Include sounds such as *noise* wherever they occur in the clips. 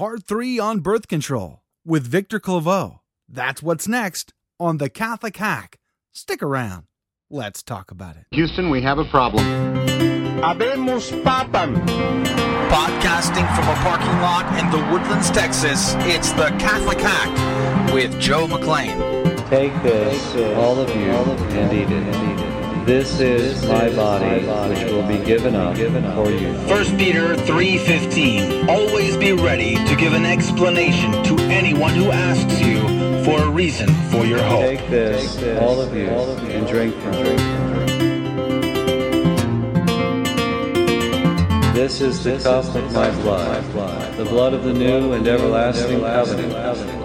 part three on birth control with Victor Claveau. That's what's next on the Catholic Hack. Stick around. Let's talk about it. Houston, we have a problem. Habemos papan. Podcasting from a parking lot in the Woodlands, Texas, it's the Catholic Hack with Joe McLean. Take this, all of you, and eat it. This is my body, which will be given up for you. 1 Peter 3:15. Always be ready to give an explanation to anyone who asks you for a reason for your hope. Take this, all of you, and drink from it. This is the cup of my blood, the blood of the new and everlasting covenant.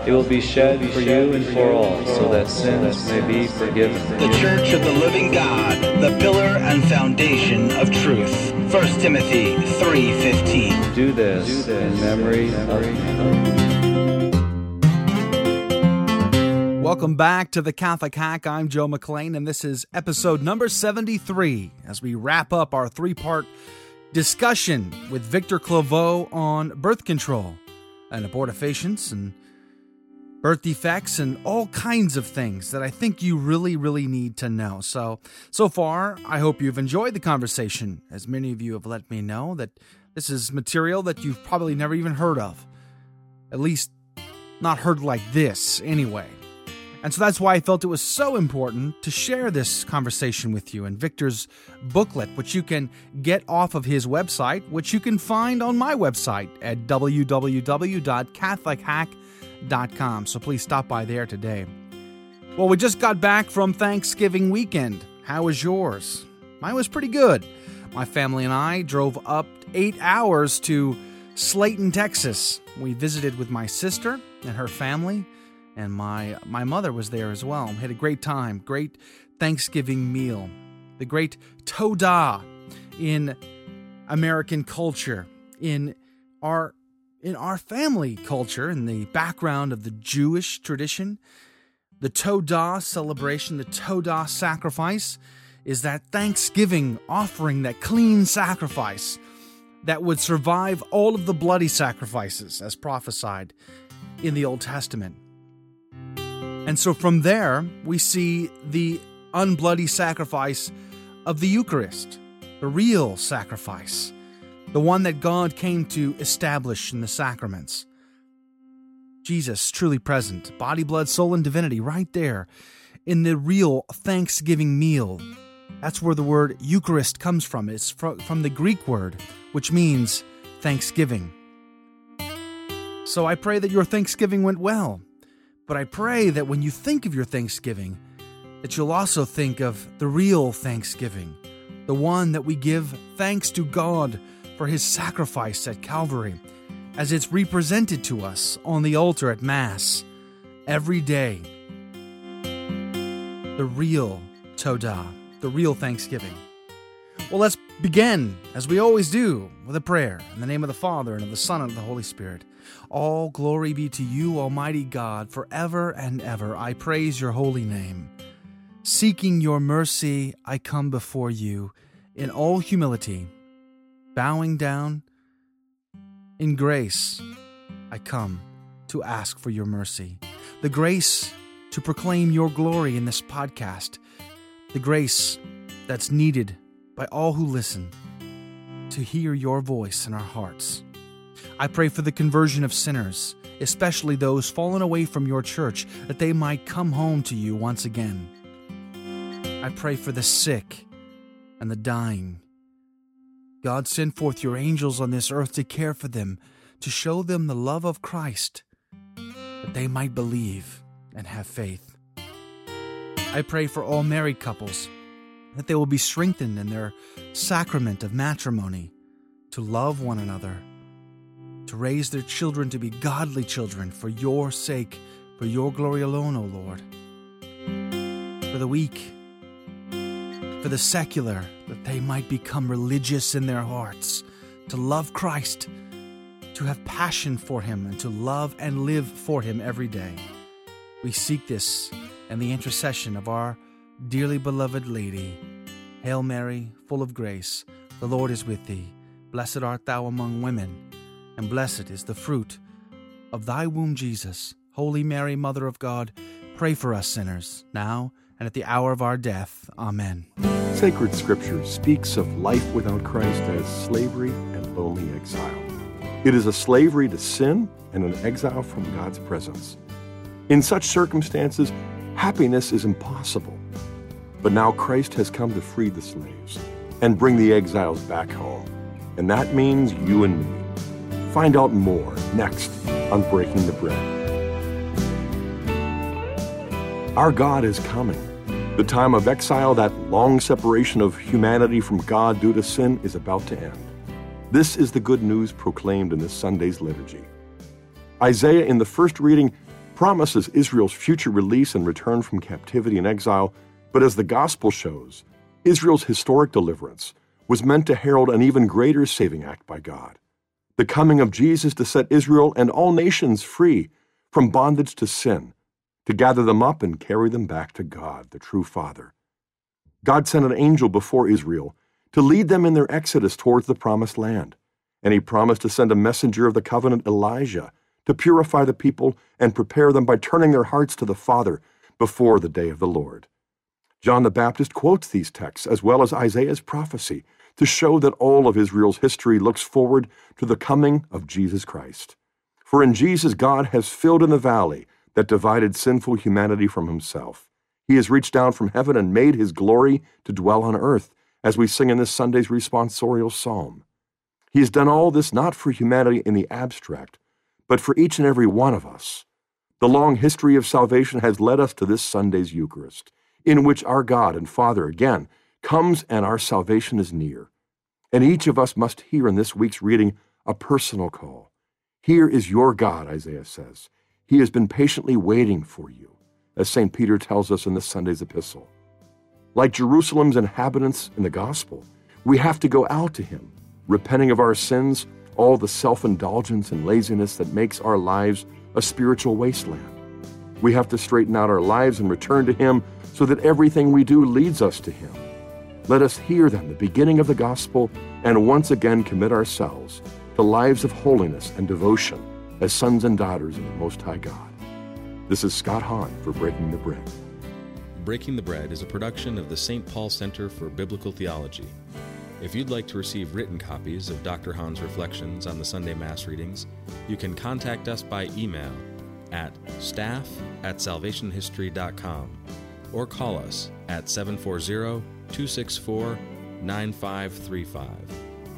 It will be shed for you and for all, so that sins may be forgiven. The Church of the Living God, the pillar and foundation of truth. 1 Timothy 3:15. Do this in memory of me. Welcome back to the Catholic Hack. I'm Joe McLean, and this is episode number 73 as we wrap up our three part discussion with Victor Claveau on birth control and abortifacients and birth defects and all kinds of things that I think you really, really need to know. So, so far, I hope you've enjoyed the conversation, as many of you have let me know that this is material that you've probably never even heard of. At least, not heard like this, anyway. And so that's why I felt it was so important to share this conversation with you and Victor's booklet, which you can get off of his website, which you can find on my website at www.catholichack.com. So please stop by there today. Well, we just got back from Thanksgiving weekend. How was yours? Mine was pretty good. My family and I drove up eight hours to Slaton, Texas. We visited with my sister and her family and my my mother was there as well. We had a great time, great Thanksgiving meal, the great Todah in American culture, in our in our family culture, in the background of the Jewish tradition. The Todah celebration, the Todah sacrifice, is that Thanksgiving offering, that clean sacrifice that would survive all of the bloody sacrifices as prophesied in the Old Testament. Mm. And so from there, we see the unbloody sacrifice of the Eucharist, the real sacrifice, the one that God came to establish in the sacraments. Jesus truly present, body, blood, soul, and divinity, right there in the real Thanksgiving meal. That's where the word Eucharist comes from. It's from the Greek word, which means thanksgiving. So I pray that your Thanksgiving went well but I pray that when you think of your Thanksgiving, that you'll also think of the real Thanksgiving, the one that we give thanks to God for his sacrifice at Calvary, as it's represented to us on the altar at Mass every day. The real Todah, the real Thanksgiving. Well, let's begin, as we always do, with a prayer in the name of the Father, and of the Son, and of the Holy Spirit. All glory be to you, Almighty God, forever and ever. I praise your holy name. Seeking your mercy, I come before you in all humility, bowing down in grace. I come to ask for your mercy, the grace to proclaim your glory in this podcast, the grace that's needed by all who listen to hear your voice in our hearts. I pray for the conversion of sinners, especially those fallen away from your church, that they might come home to you once again. I pray for the sick and the dying. God, send forth your angels on this earth to care for them, to show them the love of Christ, that they might believe and have faith. I pray for all married couples, that they will be strengthened in their sacrament of matrimony, to love one another to raise their children to be godly children for your sake, for your glory alone, O Lord. For the weak, for the secular, that they might become religious in their hearts, to love Christ, to have passion for Him, and to love and live for Him every day. We seek this and the intercession of our dearly beloved Lady. Hail Mary, full of grace, the Lord is with thee. Blessed art thou among women and blessed is the fruit of thy womb, Jesus. Holy Mary, Mother of God, pray for us sinners, now and at the hour of our death. Amen. Sacred Scripture speaks of life without Christ as slavery and lonely exile. It is a slavery to sin and an exile from God's presence. In such circumstances, happiness is impossible. But now Christ has come to free the slaves and bring the exiles back home. And that means you and me. Find out more next on Breaking the Bread. Our God is coming. The time of exile, that long separation of humanity from God due to sin, is about to end. This is the good news proclaimed in this Sunday's liturgy. Isaiah, in the first reading, promises Israel's future release and return from captivity and exile, but as the gospel shows, Israel's historic deliverance was meant to herald an even greater saving act by God the coming of Jesus to set Israel and all nations free from bondage to sin to gather them up and carry them back to God, the true Father. God sent an angel before Israel to lead them in their exodus towards the promised land, and he promised to send a messenger of the covenant, Elijah, to purify the people and prepare them by turning their hearts to the Father before the day of the Lord. John the Baptist quotes these texts as well as Isaiah's prophecy to show that all of Israel's history looks forward to the coming of Jesus Christ. For in Jesus, God has filled in the valley that divided sinful humanity from himself. He has reached down from heaven and made his glory to dwell on earth, as we sing in this Sunday's responsorial psalm. He has done all this not for humanity in the abstract, but for each and every one of us. The long history of salvation has led us to this Sunday's Eucharist, in which our God and Father again comes and our salvation is near. And each of us must hear in this week's reading a personal call. Here is your God, Isaiah says. He has been patiently waiting for you, as St. Peter tells us in this Sunday's epistle. Like Jerusalem's inhabitants in the gospel, we have to go out to him, repenting of our sins, all the self indulgence and laziness that makes our lives a spiritual wasteland. We have to straighten out our lives and return to him so that everything we do leads us to him. Let us hear then the beginning of the gospel and once again commit ourselves to lives of holiness and devotion as sons and daughters of the Most High God. This is Scott Hahn for Breaking the Bread. Breaking the Bread is a production of the St. Paul Center for Biblical Theology. If you'd like to receive written copies of Dr. Hahn's reflections on the Sunday Mass readings, you can contact us by email at staff at salvationhistory.com or call us at 740 264 9535.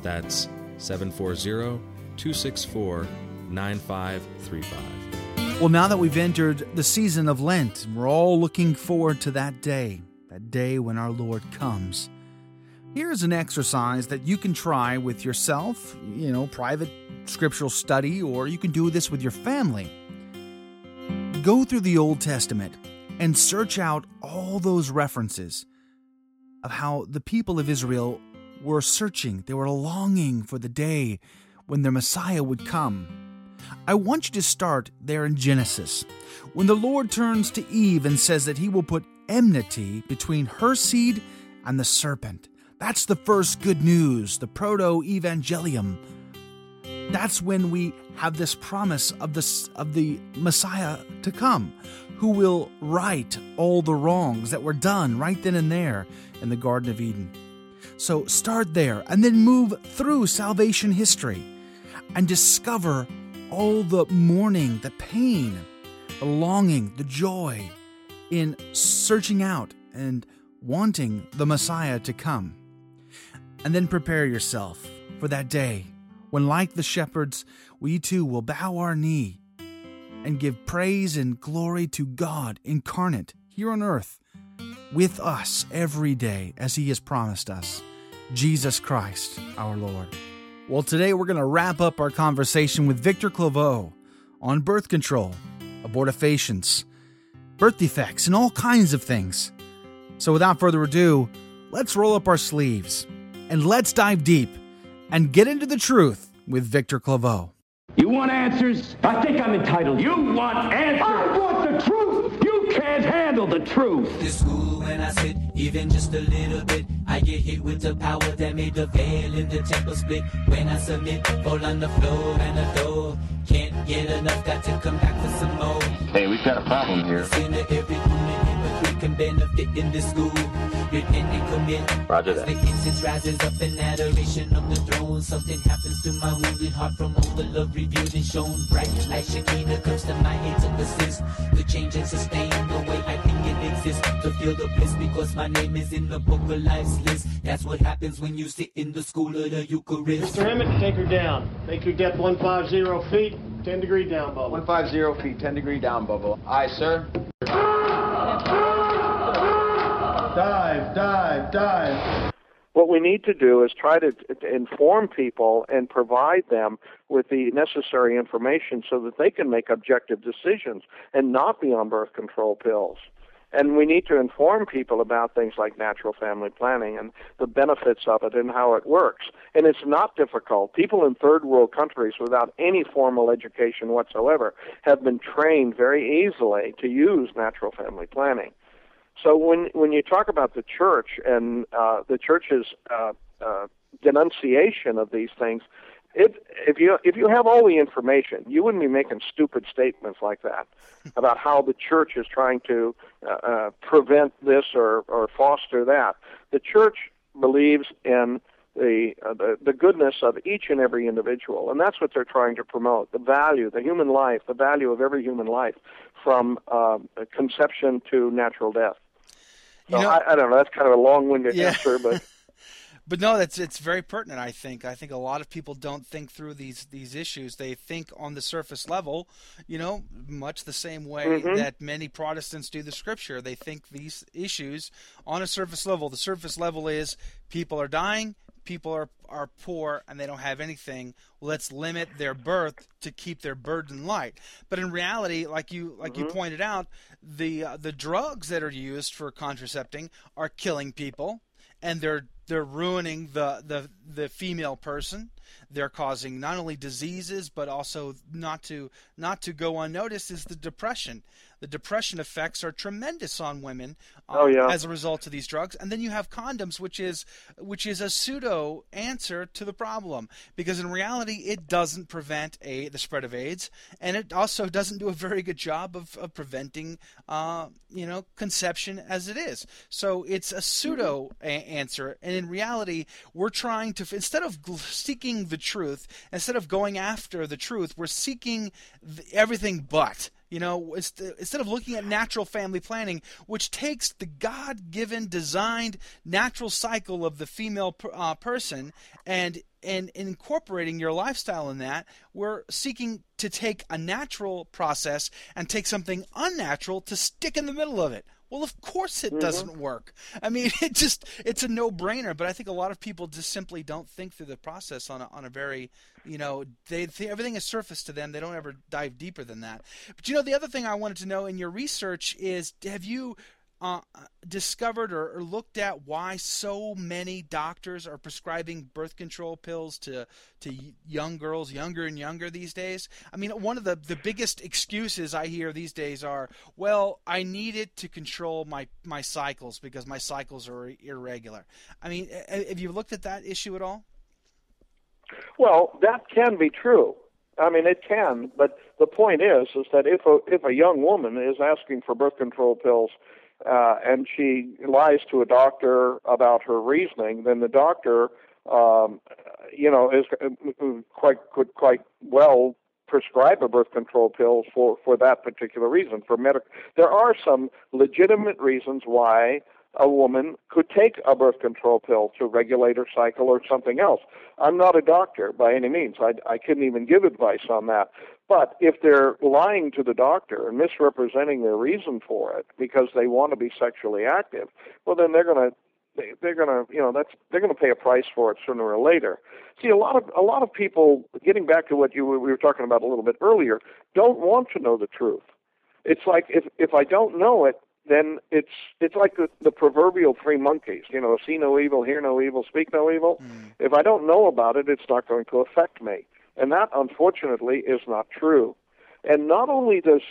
That's 740 264 9535. Well, now that we've entered the season of Lent, we're all looking forward to that day, that day when our Lord comes. Here's an exercise that you can try with yourself, you know, private scriptural study, or you can do this with your family. Go through the Old Testament and search out all those references of how the people of Israel were searching, they were longing for the day when their Messiah would come. I want you to start there in Genesis, when the Lord turns to Eve and says that he will put enmity between her seed and the serpent. That's the first good news, the proto evangelium. That's when we have this promise of the, of the Messiah to come, who will right all the wrongs that were done right then and there in the Garden of Eden. So start there and then move through salvation history and discover all the mourning, the pain, the longing, the joy in searching out and wanting the Messiah to come. And then prepare yourself for that day when, like the shepherds, we too will bow our knee and give praise and glory to God incarnate here on earth with us every day as He has promised us Jesus Christ our Lord. Well, today we're going to wrap up our conversation with Victor Claveau on birth control, abortifacients, birth defects, and all kinds of things. So, without further ado, let's roll up our sleeves and let's dive deep and get into the truth with Victor Claveau. You want answers? I think I'm entitled. You want answers? I want the truth. You You can't handle the truth. The school when I sit, even just a little bit, I get hit with the power that made the veil in the temple split. When I submit, fall on the floor and the door. Can't get enough, got to come back for some more. Hey, we've got a problem here. Sinner every human hypocrite can benefit in the school. Repent and commit. Roger As that. the incense rises up in adoration of the throne, something happens to my wounded heart from all the love revealed and shown. Bright like Shekinah comes to my head to assist. The change and sustain the way I think it exists. To feel the bliss because my name is in the book of life's list. That's what happens when you sit in the school of the Eucharist. Mr. Emmett, take her down. Make her depth 150 feet, 10 degree down, bubble. 150 feet, 10 degree down, bubble. Aye, sir. Dive, dive, dive. What we need to do is try to, to inform people and provide them with the necessary information so that they can make objective decisions and not be on birth control pills. And we need to inform people about things like natural family planning and the benefits of it and how it works. And it's not difficult. People in third world countries without any formal education whatsoever have been trained very easily to use natural family planning. So when when you talk about the church and uh, the church's uh, uh, denunciation of these things, if if you if you have all the information, you wouldn't be making stupid statements like that *laughs* about how the church is trying to uh, uh, prevent this or or foster that. The church believes in the, uh, the the goodness of each and every individual, and that's what they're trying to promote: the value, the human life, the value of every human life, from um, conception to natural death. So You know- I, I don't know. That's kind of a long-winded Yeah. answer, but *laughs* But no, that's it's very pertinent. I think. I think a lot of people don't think through these these issues. They think on the surface level, you know, much the same way Mhm. that many Protestants do the Scripture. They think these issues on a surface level. The surface level is people are dying, people are are poor, and they don't have anything. Let's limit their birth to keep their burden light. But in reality, like you like you pointed out, the uh, the drugs that are used for contracepting are killing people and they're they're ruining the, the the female person. They're causing not only diseases but also not to not to go unnoticed is the depression. The depression effects are tremendous on women uh, Oh, yeah. as a result of these drugs. And then you have condoms, which is which is a pseudo answer to the problem because in reality it doesn't prevent a the spread of AIDS and it also doesn't do a very good job of, of preventing uh, you know conception as it is. So it's a pseudo a- answer, and in reality, we're trying to instead of seeking the truth, instead of going after the truth, we're seeking everything but. You know, instead of looking at natural family planning, which takes the God given, designed natural cycle of the female uh, person and, and incorporating your lifestyle in that, we're seeking to take a natural process and take something unnatural to stick in the middle of it. Well, of course it mm-hmm. doesn't work. I mean, *laughs* it just it's a no-brainer. But I think a lot of people just simply don't think through the process on a, on a very, you know, they, they everything is surface to them. They don't ever dive deeper than that. But you know, the other thing I wanted to know in your research is, have you uh, discovered or, or looked at why so many doctors are prescribing birth control pills to to young girls, younger and younger these days? I mean, one of the the biggest excuses I hear these days are, "Well, I need it to control my my cycles because my cycles are irregular." I mean, have you looked at that issue at all? Well, that can be true. I mean, it can, but the point is, is that if a if a young woman is asking for birth control pills, uh, and she lies to a doctor about her reasoning, then the doctor, um, you know, is quite could quite well prescribe a birth control pill for for that particular reason. For medical, there are some legitimate reasons why a woman could take a birth control pill to regulate her cycle or something else. I'm not a doctor by any means. I, I couldn't even give advice on that. But if they're lying to the doctor and misrepresenting their reason for it because they want to be sexually active, well, then they're going to they, they're going to you know that's they're going to pay a price for it sooner or later. See, a lot of a lot of people, getting back to what you we were talking about a little bit earlier, don't want to know the truth. It's like if if I don't know it, then it's it's like the, the proverbial three monkeys. You know, see no evil, hear no evil, speak no evil. If I don't know about it, it's not going to affect me, and that unfortunately is not true. And not only does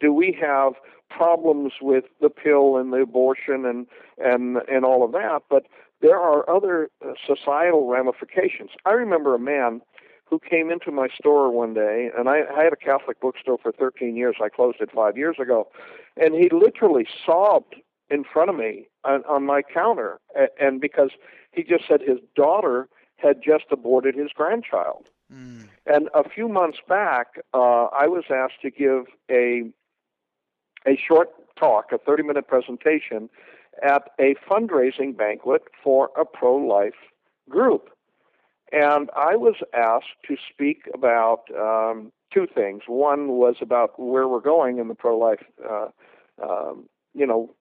do we have problems with the pill and the abortion and and and all of that, but there are other uh, societal ramifications. I remember a man who came into my store one day, and I, I had a Catholic bookstore for 13 years. I closed it five years ago, and he literally sobbed in front of me on, on my counter, and, and because he just said his daughter had just aborted his grandchild. Mm. And a few months back, uh, I was asked to give a a short talk, a 30 minute presentation at a fundraising banquet for a pro life group. And I was asked to speak about um, two things. One was about where we're going in the pro life, uh, um, you know,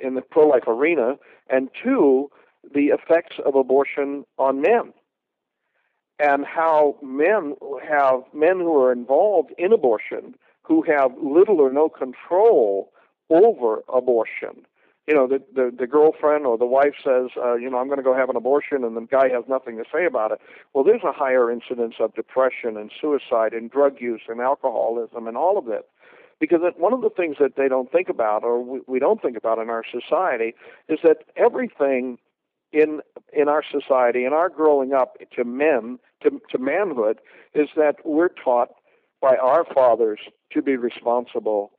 in the pro life arena, and two, the effects of abortion on men and how men have men who are involved in abortion who have little or no control over abortion. You know, the the, the girlfriend or the wife says, uh, you know, I'm going to go have an abortion, and the guy has nothing to say about it. Well, there's a higher incidence of depression and suicide and drug use and alcoholism and all of it. Because one of the things that they don't think about, or we, we don't think about in our society, is that everything in in our society, in our growing up to men, to, to manhood, is that we're taught by our fathers to be responsible.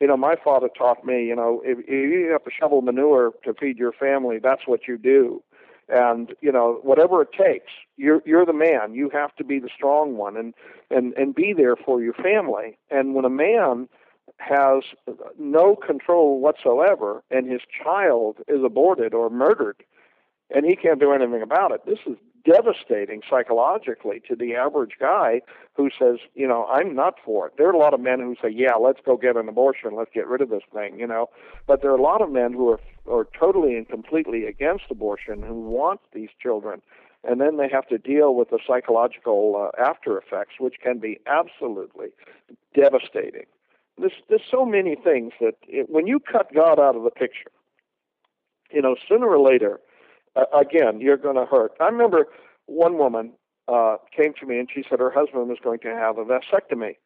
You know, my father taught me, you know, if, if you have to shovel manure to feed your family, that's what you do. And you know, whatever it takes, you're you're the man. You have to be the strong one, and and and be there for your family. And when a man has no control whatsoever, and his child is aborted or murdered, and he can't do anything about it. This is devastating psychologically to the average guy who says, you know, I'm not for it. There are a lot of men who say, yeah, let's go get an abortion, let's get rid of this thing, you know. But there are a lot of men who are are totally and completely against abortion who want these children. And then they have to deal with the psychological uh, after effects, which can be absolutely devastating. There's, there's so many things that it, when you cut God out of the picture, you know, sooner or later, uh, again, you're going to hurt. I remember one woman uh, came to me and she said her husband was going to have a vasectomy.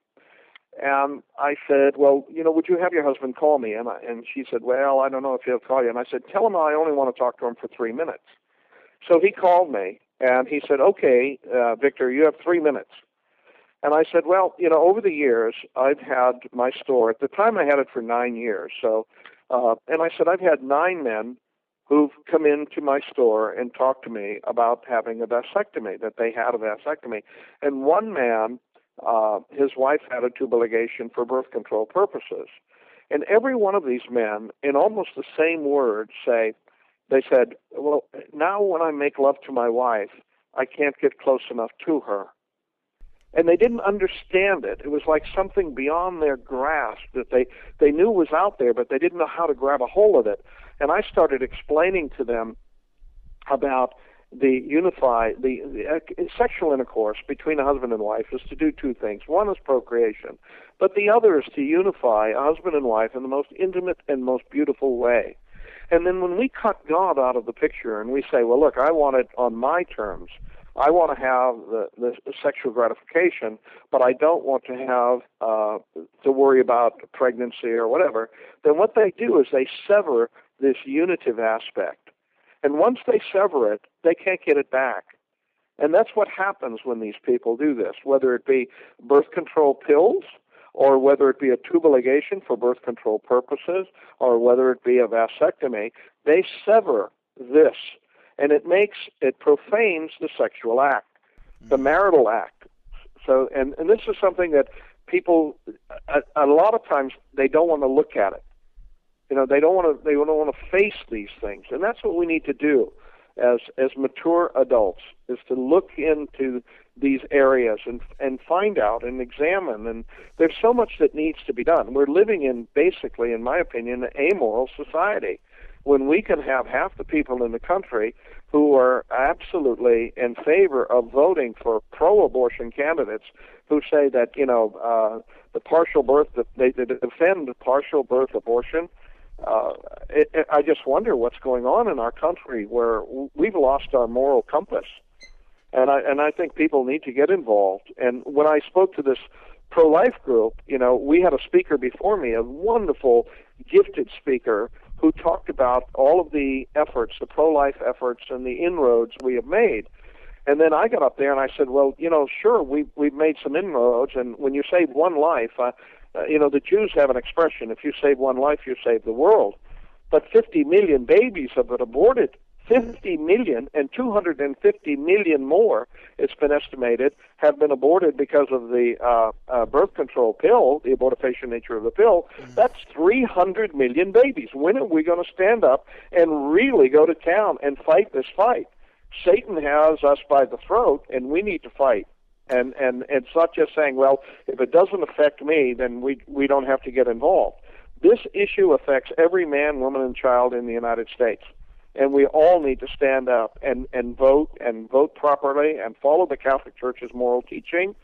And I said, well, you know, would you have your husband call me? And I, and she said, well, I don't know if he'll call you. And I said, tell him I only want to talk to him for three minutes. So he called me and he said, okay, uh, Victor, you have three minutes. And I said, well, you know, over the years, I've had my store. At the time, I had it for nine years. So, uh, and I said, I've had nine men who've come into my store and talked to me about having a vasectomy, that they had a vasectomy. And one man, uh, his wife had a tubal ligation for birth control purposes. And every one of these men, in almost the same words, say, they said, Well, now when I make love to my wife, I can't get close enough to her. And they didn't understand it. It was like something beyond their grasp that they, they knew was out there, but they didn't know how to grab a hold of it. And I started explaining to them about the unify the, the uh, sexual intercourse between a husband and wife is to do two things. One is procreation, but the other is to unify a husband and wife in the most intimate and most beautiful way. And then when we cut God out of the picture and we say, well, look, I want it on my terms. I want to have the, the, sexual gratification, but I don't want to have uh, to worry about pregnancy or whatever. Then what they do is they sever this unitive aspect. And once they sever it, they can't get it back. And that's what happens when these people do this, whether it be birth control pills, or whether it be a tubal ligation for birth control purposes, or whether it be a vasectomy, they sever this. And it makes, it profanes the sexual act, the mm. marital act. So, and, and this is something that people, a, a lot of times, they don't want to look at it. You know, they don't want to they don't want to face these things, and that's what we need to do as as mature adults is to look into these areas and and find out and examine. And there's so much that needs to be done. We're living in basically in my opinion an amoral society. When we can have half the people in the country who are absolutely in favor of voting for pro-abortion candidates who say that you know uh, the partial birth they, they defend partial birth abortion uh, it, it, I just wonder what's going on in our country where we've lost our moral compass, and I and I think people need to get involved. And when I spoke to this pro-life group, you know, we had a speaker before me, a wonderful, gifted speaker who talked about all of the efforts, the pro-life efforts, and the inroads we have made. And then I got up there and I said, well, you know, sure, we we've made some inroads, and when you save one life, uh, uh, you know, the Jews have an expression: if you save one life, you save the world. But 50 million babies have been aborted 50 million and 250 million more, it's been estimated, have been aborted because of the uh, uh, birth control pill, the abortifacient nature of the pill. Mm. That's 300 million babies. When are we going to stand up and really go to town and fight this fight? Satan has us by the throat, and we need to fight. And and it's not just saying, well, if it doesn't affect me, then we we don't have to get involved. This issue affects every man, woman, and child in the United States and we all need to stand up and, and vote and vote properly and follow the Catholic Church's moral teaching.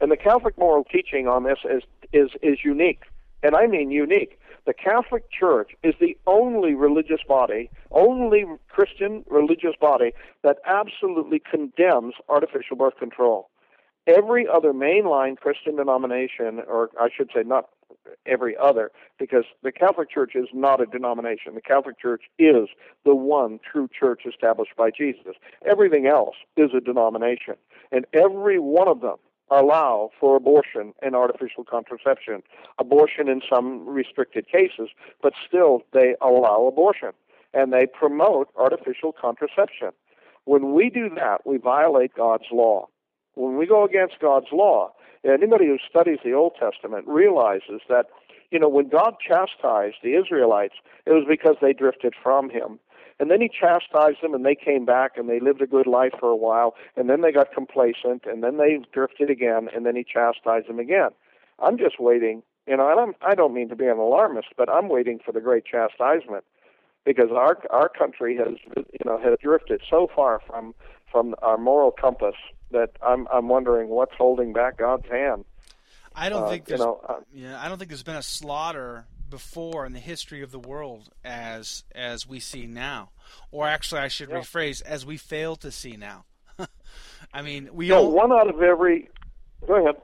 And the Catholic moral teaching on this is, is, is unique. And I mean unique. The Catholic Church is the only religious body, only Christian religious body that absolutely condemns artificial birth control. Every other mainline Christian denomination, or I should say, not every other because the Catholic Church is not a denomination. The Catholic Church is the one true church established by Jesus. Everything else is a denomination, and every one of them allow for abortion and artificial contraception. Abortion in some restricted cases, but still they allow abortion and they promote artificial contraception. When we do that, we violate God's law. When we go against God's law, anybody who studies the Old Testament realizes that, you know, when God chastised the Israelites, it was because they drifted from Him. And then He chastised them, and they came back, and they lived a good life for a while, and then they got complacent, and then they drifted again, and then He chastised them again. I'm just waiting, you know, and I'm, I don't mean to be an alarmist, but I'm waiting for the great chastisement because our our country has you know has drifted so far from from our moral compass that I'm I'm wondering what's holding back God's hand. I don't uh, think there's, you know, uh, yeah, I don't think there's been a slaughter before in the history of the world as as we see now, or actually, I should yeah. rephrase, as we fail to see now. *laughs* I mean, we no, all, one out of every. Go ahead.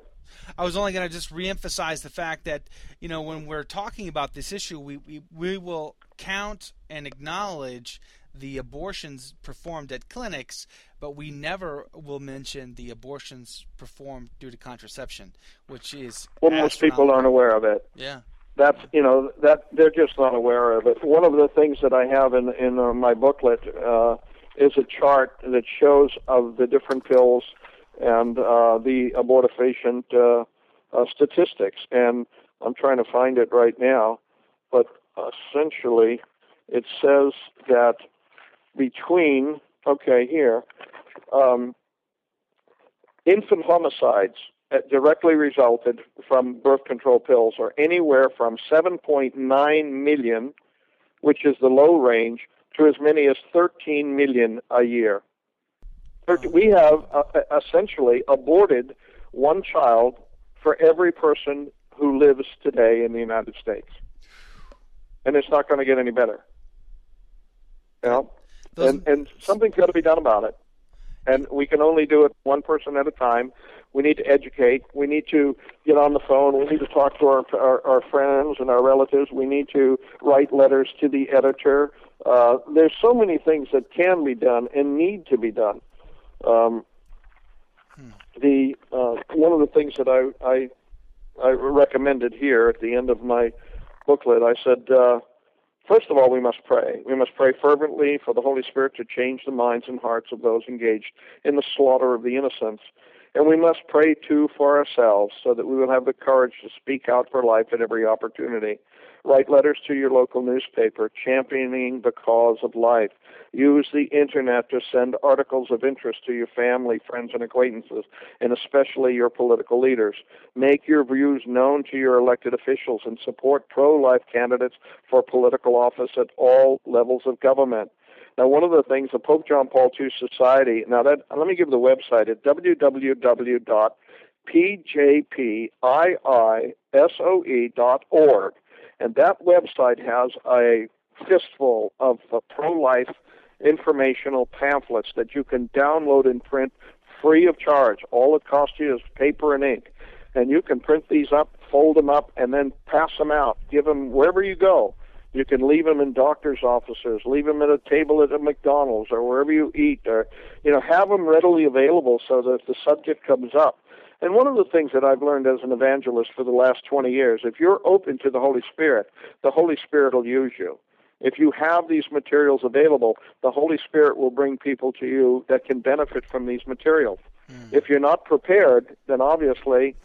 I was only going to just reemphasize the fact that you know when we're talking about this issue, we we, we will count and acknowledge the abortions performed at clinics, but we never will mention the abortions performed due to contraception, which is well, most people aren't aware of it. Yeah, that's you know that they're just not aware of it. One of the things that I have in in uh, my booklet uh, is a chart that shows of the different pills and uh, the abortifacient uh, uh, statistics, and I'm trying to find it right now, but essentially it says that between, okay, here, um, infant homicides directly resulted from birth control pills are anywhere from 7.9 million, which is the low range, to as many as 13 million a year. We have uh, essentially aborted one child for every person who lives today in the United States. And it's not going to get any better. You know? And and something's got to be done about it. And we can only do it one person at a time. We need to educate. We need to get on the phone. We need to talk to our our, our friends and our relatives. We need to write letters to the editor. Uh, there's so many things that can be done and need to be done. Um, hmm. The uh, one of the things that I, I I recommended here at the end of my booklet, I said. Uh, First of all, we must pray. We must pray fervently for the Holy Spirit to change the minds and hearts of those engaged in the slaughter of the innocents. And we must pray too for ourselves so that we will have the courage to speak out for life at every opportunity. Write letters to your local newspaper championing the cause of life. Use the internet to send articles of interest to your family, friends, and acquaintances, and especially your political leaders. Make your views known to your elected officials and support pro life candidates for political office at all levels of government. Now, one of the things the Pope John Paul II Society, now that, let me give the website at www.pjpiisoe.org. And that website has a fistful of uh, pro life informational pamphlets that you can download and print free of charge. All it costs you is paper and ink. and you can print these up, fold them up, and then pass them out. Give them wherever you go. You can leave them in doctors' offices, leave them at a table at a McDonald's or wherever you eat, or you know, have them readily available so that if the subject comes up. And one of the things that I've learned as an evangelist for the last 20 years, if you're open to the Holy Spirit, the Holy Spirit will use you. If you have these materials available, the Holy Spirit will bring people to you that can benefit from these materials. Mm. If you're not prepared, then obviously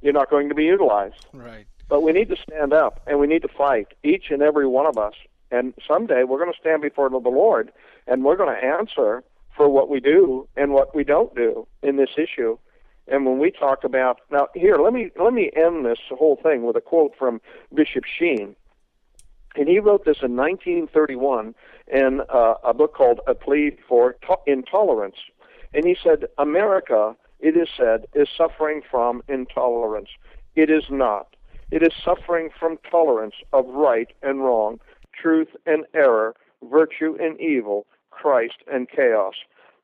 you're not going to be utilized. Right. But we need to stand up and we need to fight, each and every one of us. And someday we're going to stand before the Lord and we're going to answer for what we do and what we don't do in this issue. And when we talk about now here, let me let me end this whole thing with a quote from Bishop Sheen. And he wrote this in 1931 in uh, a book called A Plea for to- Intolerance. And he said, America, it is said, is suffering from intolerance. It is not. It is suffering from tolerance of right and wrong, truth and error, virtue and evil, Christ and chaos.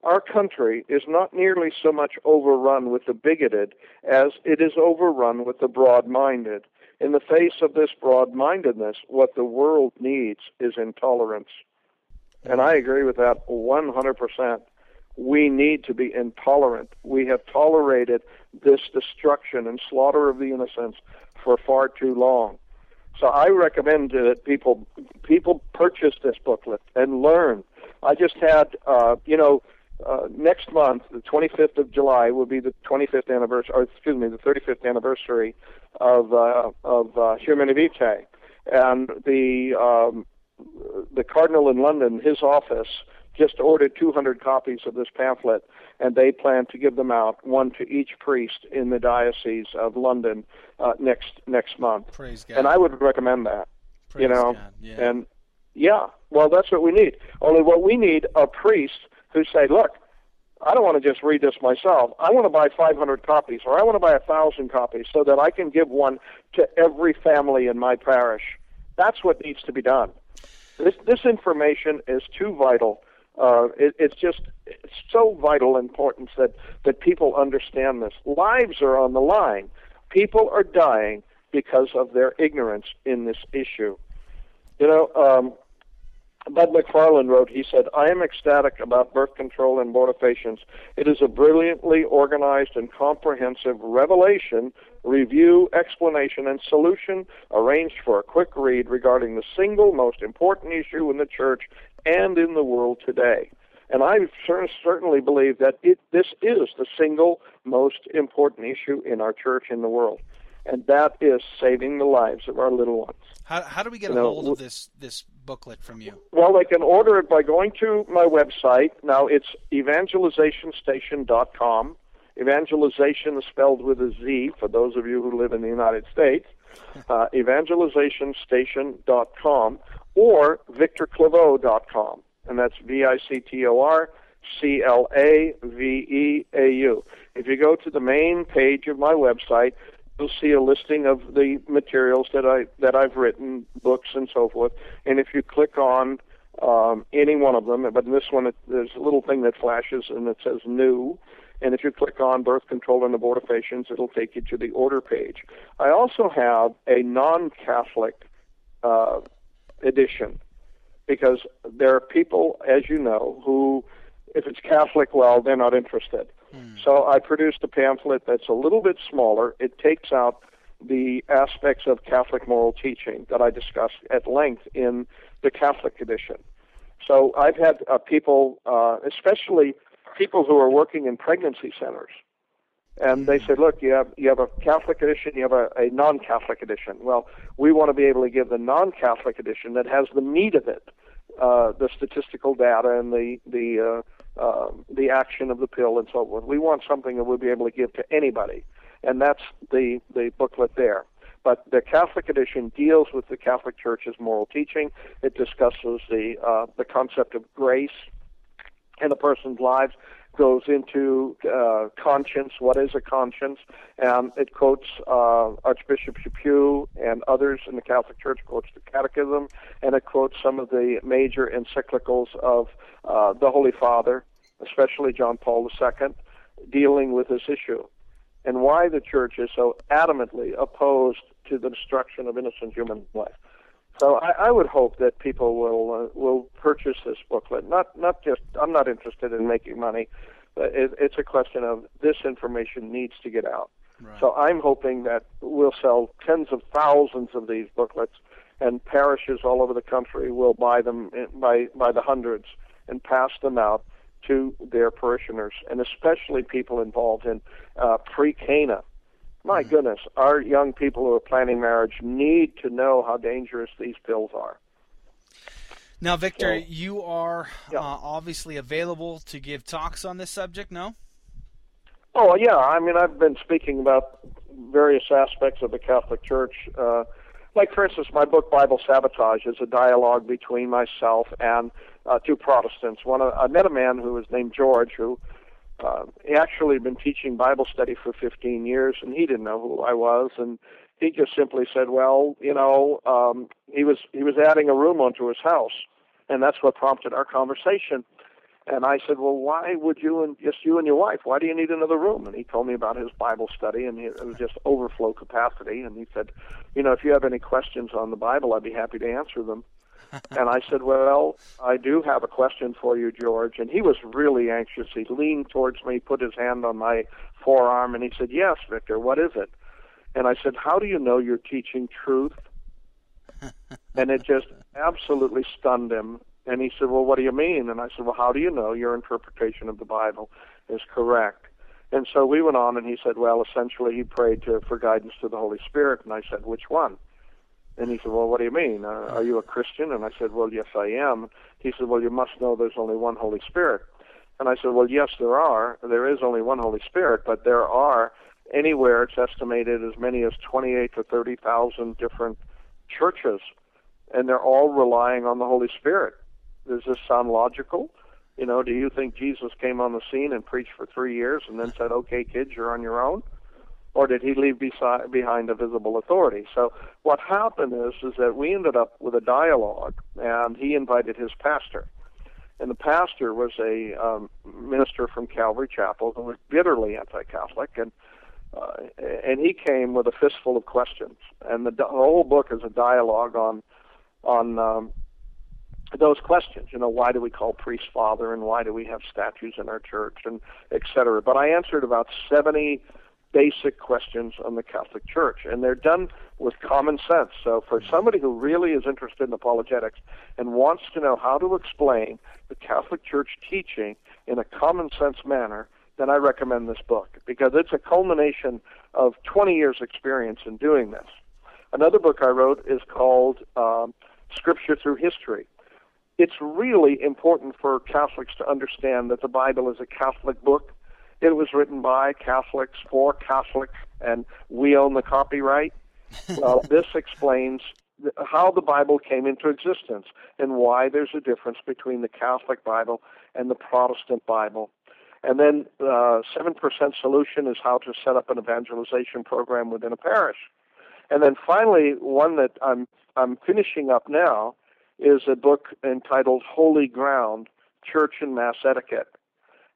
Our country is not nearly so much overrun with the bigoted as it is overrun with the broad minded. In the face of this broad mindedness, what the world needs is intolerance. And I agree with that 100%. We need to be intolerant. We have tolerated this destruction and slaughter of the innocents for far too long. So I recommend that people people purchase this booklet and learn. I just had, uh, you know, uh, next month, the 25th of July, will be the 25th anniversary, or excuse me, the 35th anniversary of uh, of uh, Vitae, and the um, the cardinal in London, his office just ordered 200 copies of this pamphlet, and they plan to give them out, one to each priest in the diocese of London uh, next next month. Praise God. And I would recommend that. Praise you know, God. Yeah. and yeah, well, that's what we need. Only what we need are priests who say, look. I don't want to just read this myself. I want to buy 500 copies, or I want to buy a thousand copies, so that I can give one to every family in my parish. That's what needs to be done. This this information is too vital uh, it, it's just it's so vital importance that that people understand this. Lives are on the line. People are dying because of their ignorance in this issue. You know, um, Bud Macfarlane wrote, he said, I am ecstatic about birth control and abortifacients. It is a brilliantly organized and comprehensive revelation, review, explanation, and solution arranged for a quick read regarding the single most important issue in the church and in the world today. And I certainly believe that it, this is the single most important issue in our church in the world, and that is saving the lives of our little ones. How, how do we get You a know, hold of this this booklet from you? Well, they can order it by going to my website. Now it's evangelizationstation.com. Evangelization is spelled with a Z for those of you who live in the United States. *laughs* Uh, evangelizationstation.com or victorclaveau.com. And that's V I C T O R C L A V E A U. If you go to the main page of my website, you'll see a listing of the materials that I that I've written, books and so forth. And if you click on um, any one of them, but in this one it, there's a little thing that flashes and it says new. And if you click on birth control and abortifacients, it'll take you to the order page. I also have a non-Catholic uh, edition because there are people, as you know, who, if it's Catholic, well, they're not interested. So I produced a pamphlet that's a little bit smaller. It takes out the aspects of Catholic moral teaching that I discussed at length in the Catholic edition. So I've had uh, people, uh, especially people who are working in pregnancy centers, and they said, "Look, you have you have a Catholic edition, you have a, a non-Catholic edition. Well, we want to be able to give the non-Catholic edition that has the meat of it, uh, the statistical data and the the uh, uh, the action of the pill and so forth. We want something that we'll be able to give to anybody, and that's the the booklet there." But the Catholic edition deals with the Catholic Church's moral teaching. It discusses the uh, the concept of grace in a person's lives goes into uh, conscience. What is a conscience? And it quotes uh, Archbishop Chaput and others in the Catholic Church. Quotes the Catechism, and it quotes some of the major encyclicals of uh, the Holy Father, especially John Paul II, dealing with this issue. and why the church is so adamantly opposed to the destruction of innocent human life. So I, I would hope that people will uh, will purchase this booklet. Not not just I'm not interested in making money. But it, it's a question of this information needs to get out. Right. So I'm hoping that we'll sell tens of thousands of these booklets, and parishes all over the country will buy them in- by by the hundreds and pass them out to their parishioners, and especially people involved in uh, pre-Cana. My goodness, our young people who are planning marriage need to know how dangerous these pills are. Now, Victor, So- you are Yeah. uh, obviously available to give talks on this subject. No. Oh yeah, I mean I've been speaking about various aspects of the Catholic Church. Uh, like for instance, my book Bible Sabotage is a dialogue between myself and uh, two Protestants. One, of- I met a man who was named George, who uh, he actually had been teaching Bible study for 15 years, and he didn't know who I was, and he just simply said, "Well, you know, um, he was he was adding a room onto his house, and that's what prompted our conversation." And I said, "Well, why would you and just you and your wife? Why do you need another room?" And he told me about his Bible study, and it was just overflow capacity. And he said, "You know, if you have any questions on the Bible, I'd be happy to answer them." *laughs* and I said, "Well, I do have a question for you, George." And he was really anxious. He leaned towards me, put his hand on my forearm, and he said, "Yes, Victor. What is it?" And I said, "How do you know you're teaching truth?" *laughs* and it just absolutely stunned him. And he said, Well, what do you mean? And I said, Well, how do you know your interpretation of the Bible is correct? And so we went on, and he said, Well, essentially, he prayed to, for guidance to the Holy Spirit. And I said, Which one? And he said, Well, what do you mean? Uh, are you a Christian? And I said, Well, yes, I am. He said, Well, you must know there's only one Holy Spirit. And I said, Well, yes, there are. There is only one Holy Spirit, but there are anywhere, it's estimated, as many as 28 to 30,000 different churches, and they're all relying on the Holy Spirit. Does this sound logical? You know, do you think Jesus came on the scene and preached for three years and then said, "Okay, kids, you're on your own," or did he leave beside, behind a visible authority? So what happened is, is that we ended up with a dialogue, and he invited his pastor, and the pastor was a um, minister from Calvary Chapel who was bitterly anti-Catholic, and uh, and he came with a fistful of questions, and the, the whole book is a dialogue on on um, those questions. You know, why do we call priests father, and why do we have statues in our church, and et cetera. But I answered about seventy basic questions on the Catholic Church, and they're done with common sense. So for somebody who really is interested in apologetics and wants to know how to explain the Catholic Church teaching in a common sense manner, then I recommend this book because it's a culmination of 20 years' experience in doing this. Another book I wrote is called um, Scripture Through History. It's really important for Catholics to understand that the Bible is a Catholic book. It was written by Catholics for Catholics, and we own the copyright. *laughs* well, this explains how the Bible came into existence and why there's a difference between the Catholic Bible and the Protestant Bible. And then uh, 7% solution is how to set up an evangelization program within a parish. And then finally, one that I'm I'm finishing up now is a book entitled Holy Ground: Church and Mass Etiquette.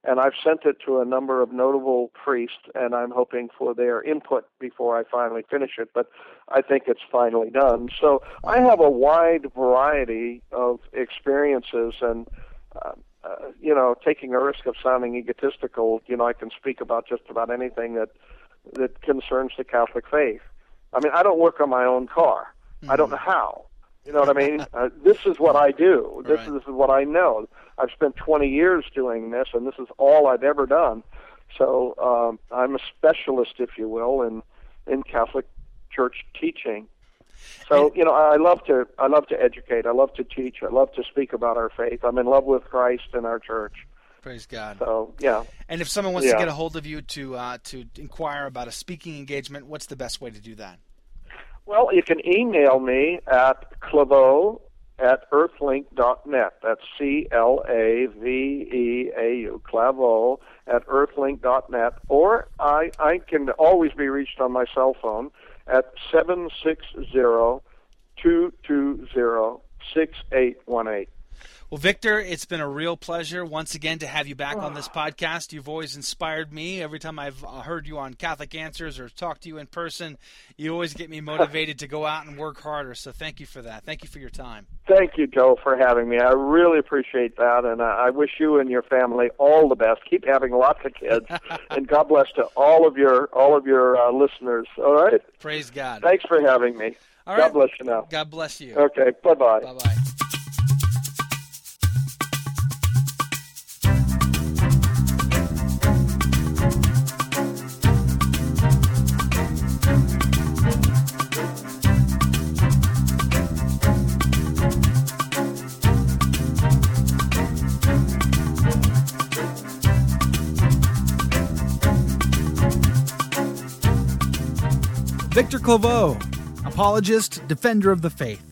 And I've sent it to a number of notable priests, and I'm hoping for their input before I finally finish it. But I think it's finally done. So I have a wide variety of experiences, and uh, uh, you know, taking a risk of sounding egotistical, you know, I can speak about just about anything that that concerns the Catholic faith. I mean, I don't work on my own car. I don't know how. You know what I mean? *laughs* Uh, this is what I do. This, Right. is, this is what I know. I've spent 20 years doing this, and this is all I've ever done. So um, I'm a specialist, if you will, in in Catholic Church teaching. So you know, I love to I love to educate. I love to teach. I love to speak about our faith. I'm in love with Christ and our church. Praise God. So yeah. And if someone wants to get a hold of you to uh, to inquire about a speaking engagement, what's the best way to do that? Well, you can email me at claveau at earthlink.net. That's C L A V E A U, claveau at earthlink.net. Or I, I can always be reached on my cell phone at 760 220 6818. Well, Victor, it's been a real pleasure once again to have you back on this podcast. You've always inspired me. Every time I've uh, heard you on Catholic Answers or talked to you in person, you always get me *laughs* motivated to go out and work harder. So thank you for that. Thank you for your time. Thank you, Joe, for having me. I really appreciate that, and I wish you and your family all the best. Keep having lots of kids, *laughs* and God bless to all of your all of your uh, listeners. All right. Praise God. Thanks for having me. All God right. bless you now. God bless you. Okay. Bye-bye. Bye bye. Victor Claveau, apologist, defender of the faith.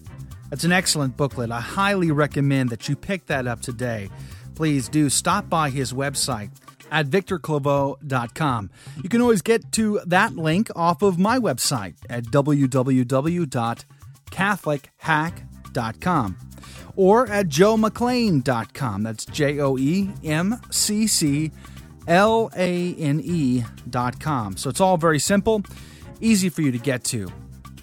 That's an excellent booklet. I highly recommend that you pick that up today. Please do stop by his website at victorclaveau.com. You can always get to that link off of my website at www.catholichack.com or at joemcclane.com. That's J O E M C C L A N E.com. So it's all very simple, easy for you to get to.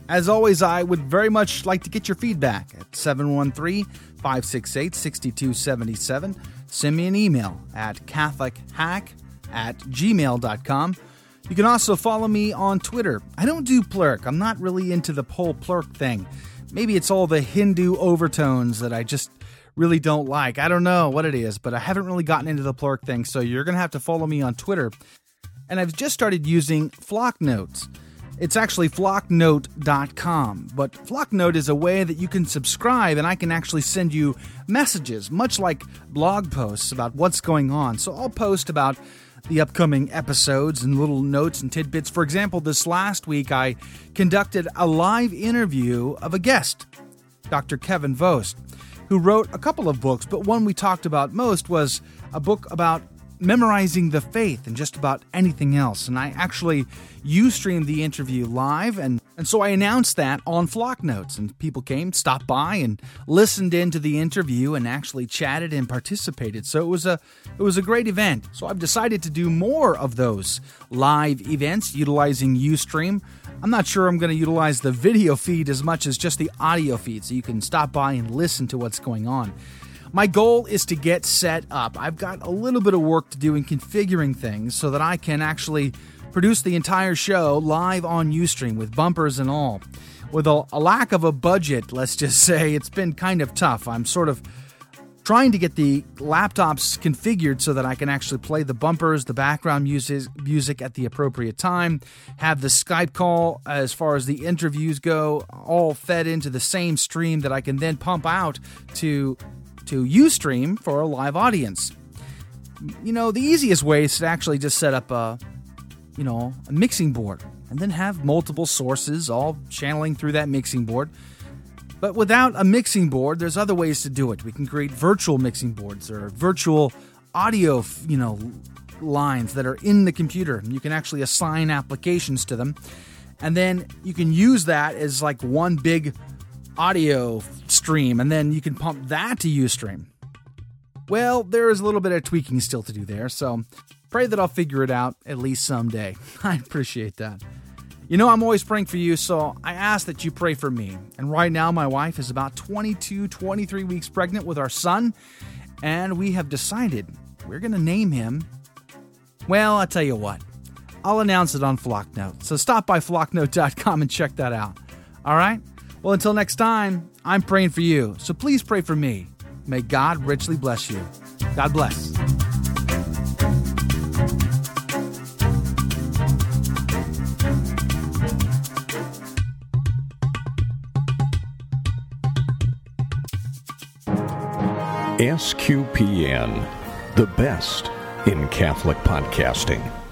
As always, I would very much like to get your feedback at 713 568 6277. Send me an email at CatholicHack at gmail.com. You can also follow me on Twitter. I don't do plurk, I'm not really into the whole plurk thing. Maybe it's all the Hindu overtones that I just really don't like. I don't know what it is, but I haven't really gotten into the plurk thing, so you're going to have to follow me on Twitter. And I've just started using Flock Notes. It's actually flocknote.com, but Flocknote is a way that you can subscribe and I can actually send you messages, much like blog posts about what's going on. So I'll post about the upcoming episodes and little notes and tidbits. For example, this last week I conducted a live interview of a guest, Dr. Kevin Vost, who wrote a couple of books, but one we talked about most was a book about memorizing the faith and just about anything else. And I actually you streamed the interview live and and so I announced that on Flock Notes and people came, stopped by and listened into the interview and actually chatted and participated. So it was a it was a great event. So I've decided to do more of those live events utilizing Ustream. I'm not sure I'm going to utilize the video feed as much as just the audio feed so you can stop by and listen to what's going on. My goal is to get set up. I've got a little bit of work to do in configuring things so that I can actually produce the entire show live on Ustream with bumpers and all. With a, a, lack of a budget, let's just *laughs* say, it's been kind of tough. I'm sort of trying to get the laptops configured so that I can actually play the bumpers, the background music, music at the appropriate time, have the Skype call as far as the interviews go, all fed into the same stream that I can then pump out to to Ustream for a live audience. You know, the easiest way is to actually just set up a, you know, a mixing board and then have multiple sources all channeling through that mixing board. But without a mixing board, there's other ways to do it. We can create virtual mixing boards or virtual audio, you know, lines that are in the computer. You can actually assign applications to them. And then you can use that as like one big audio stream, and then you can pump that to Ustream. Well, there is a little bit of tweaking still to do there, so pray that I'll figure it out at least someday. *laughs* I appreciate that. You know, I'm always praying for you, so I ask that you pray for me. And right now, my wife is about 22, 23 weeks pregnant with our son, and we have decided we're going to name him. Well, I'll tell you what, I'll announce it on Flocknote. So stop by flocknote.com and check that out. All right? Well, until next time, I'm praying for you, so please pray for me. May God richly bless you. God bless. SQPN, the best in Catholic podcasting.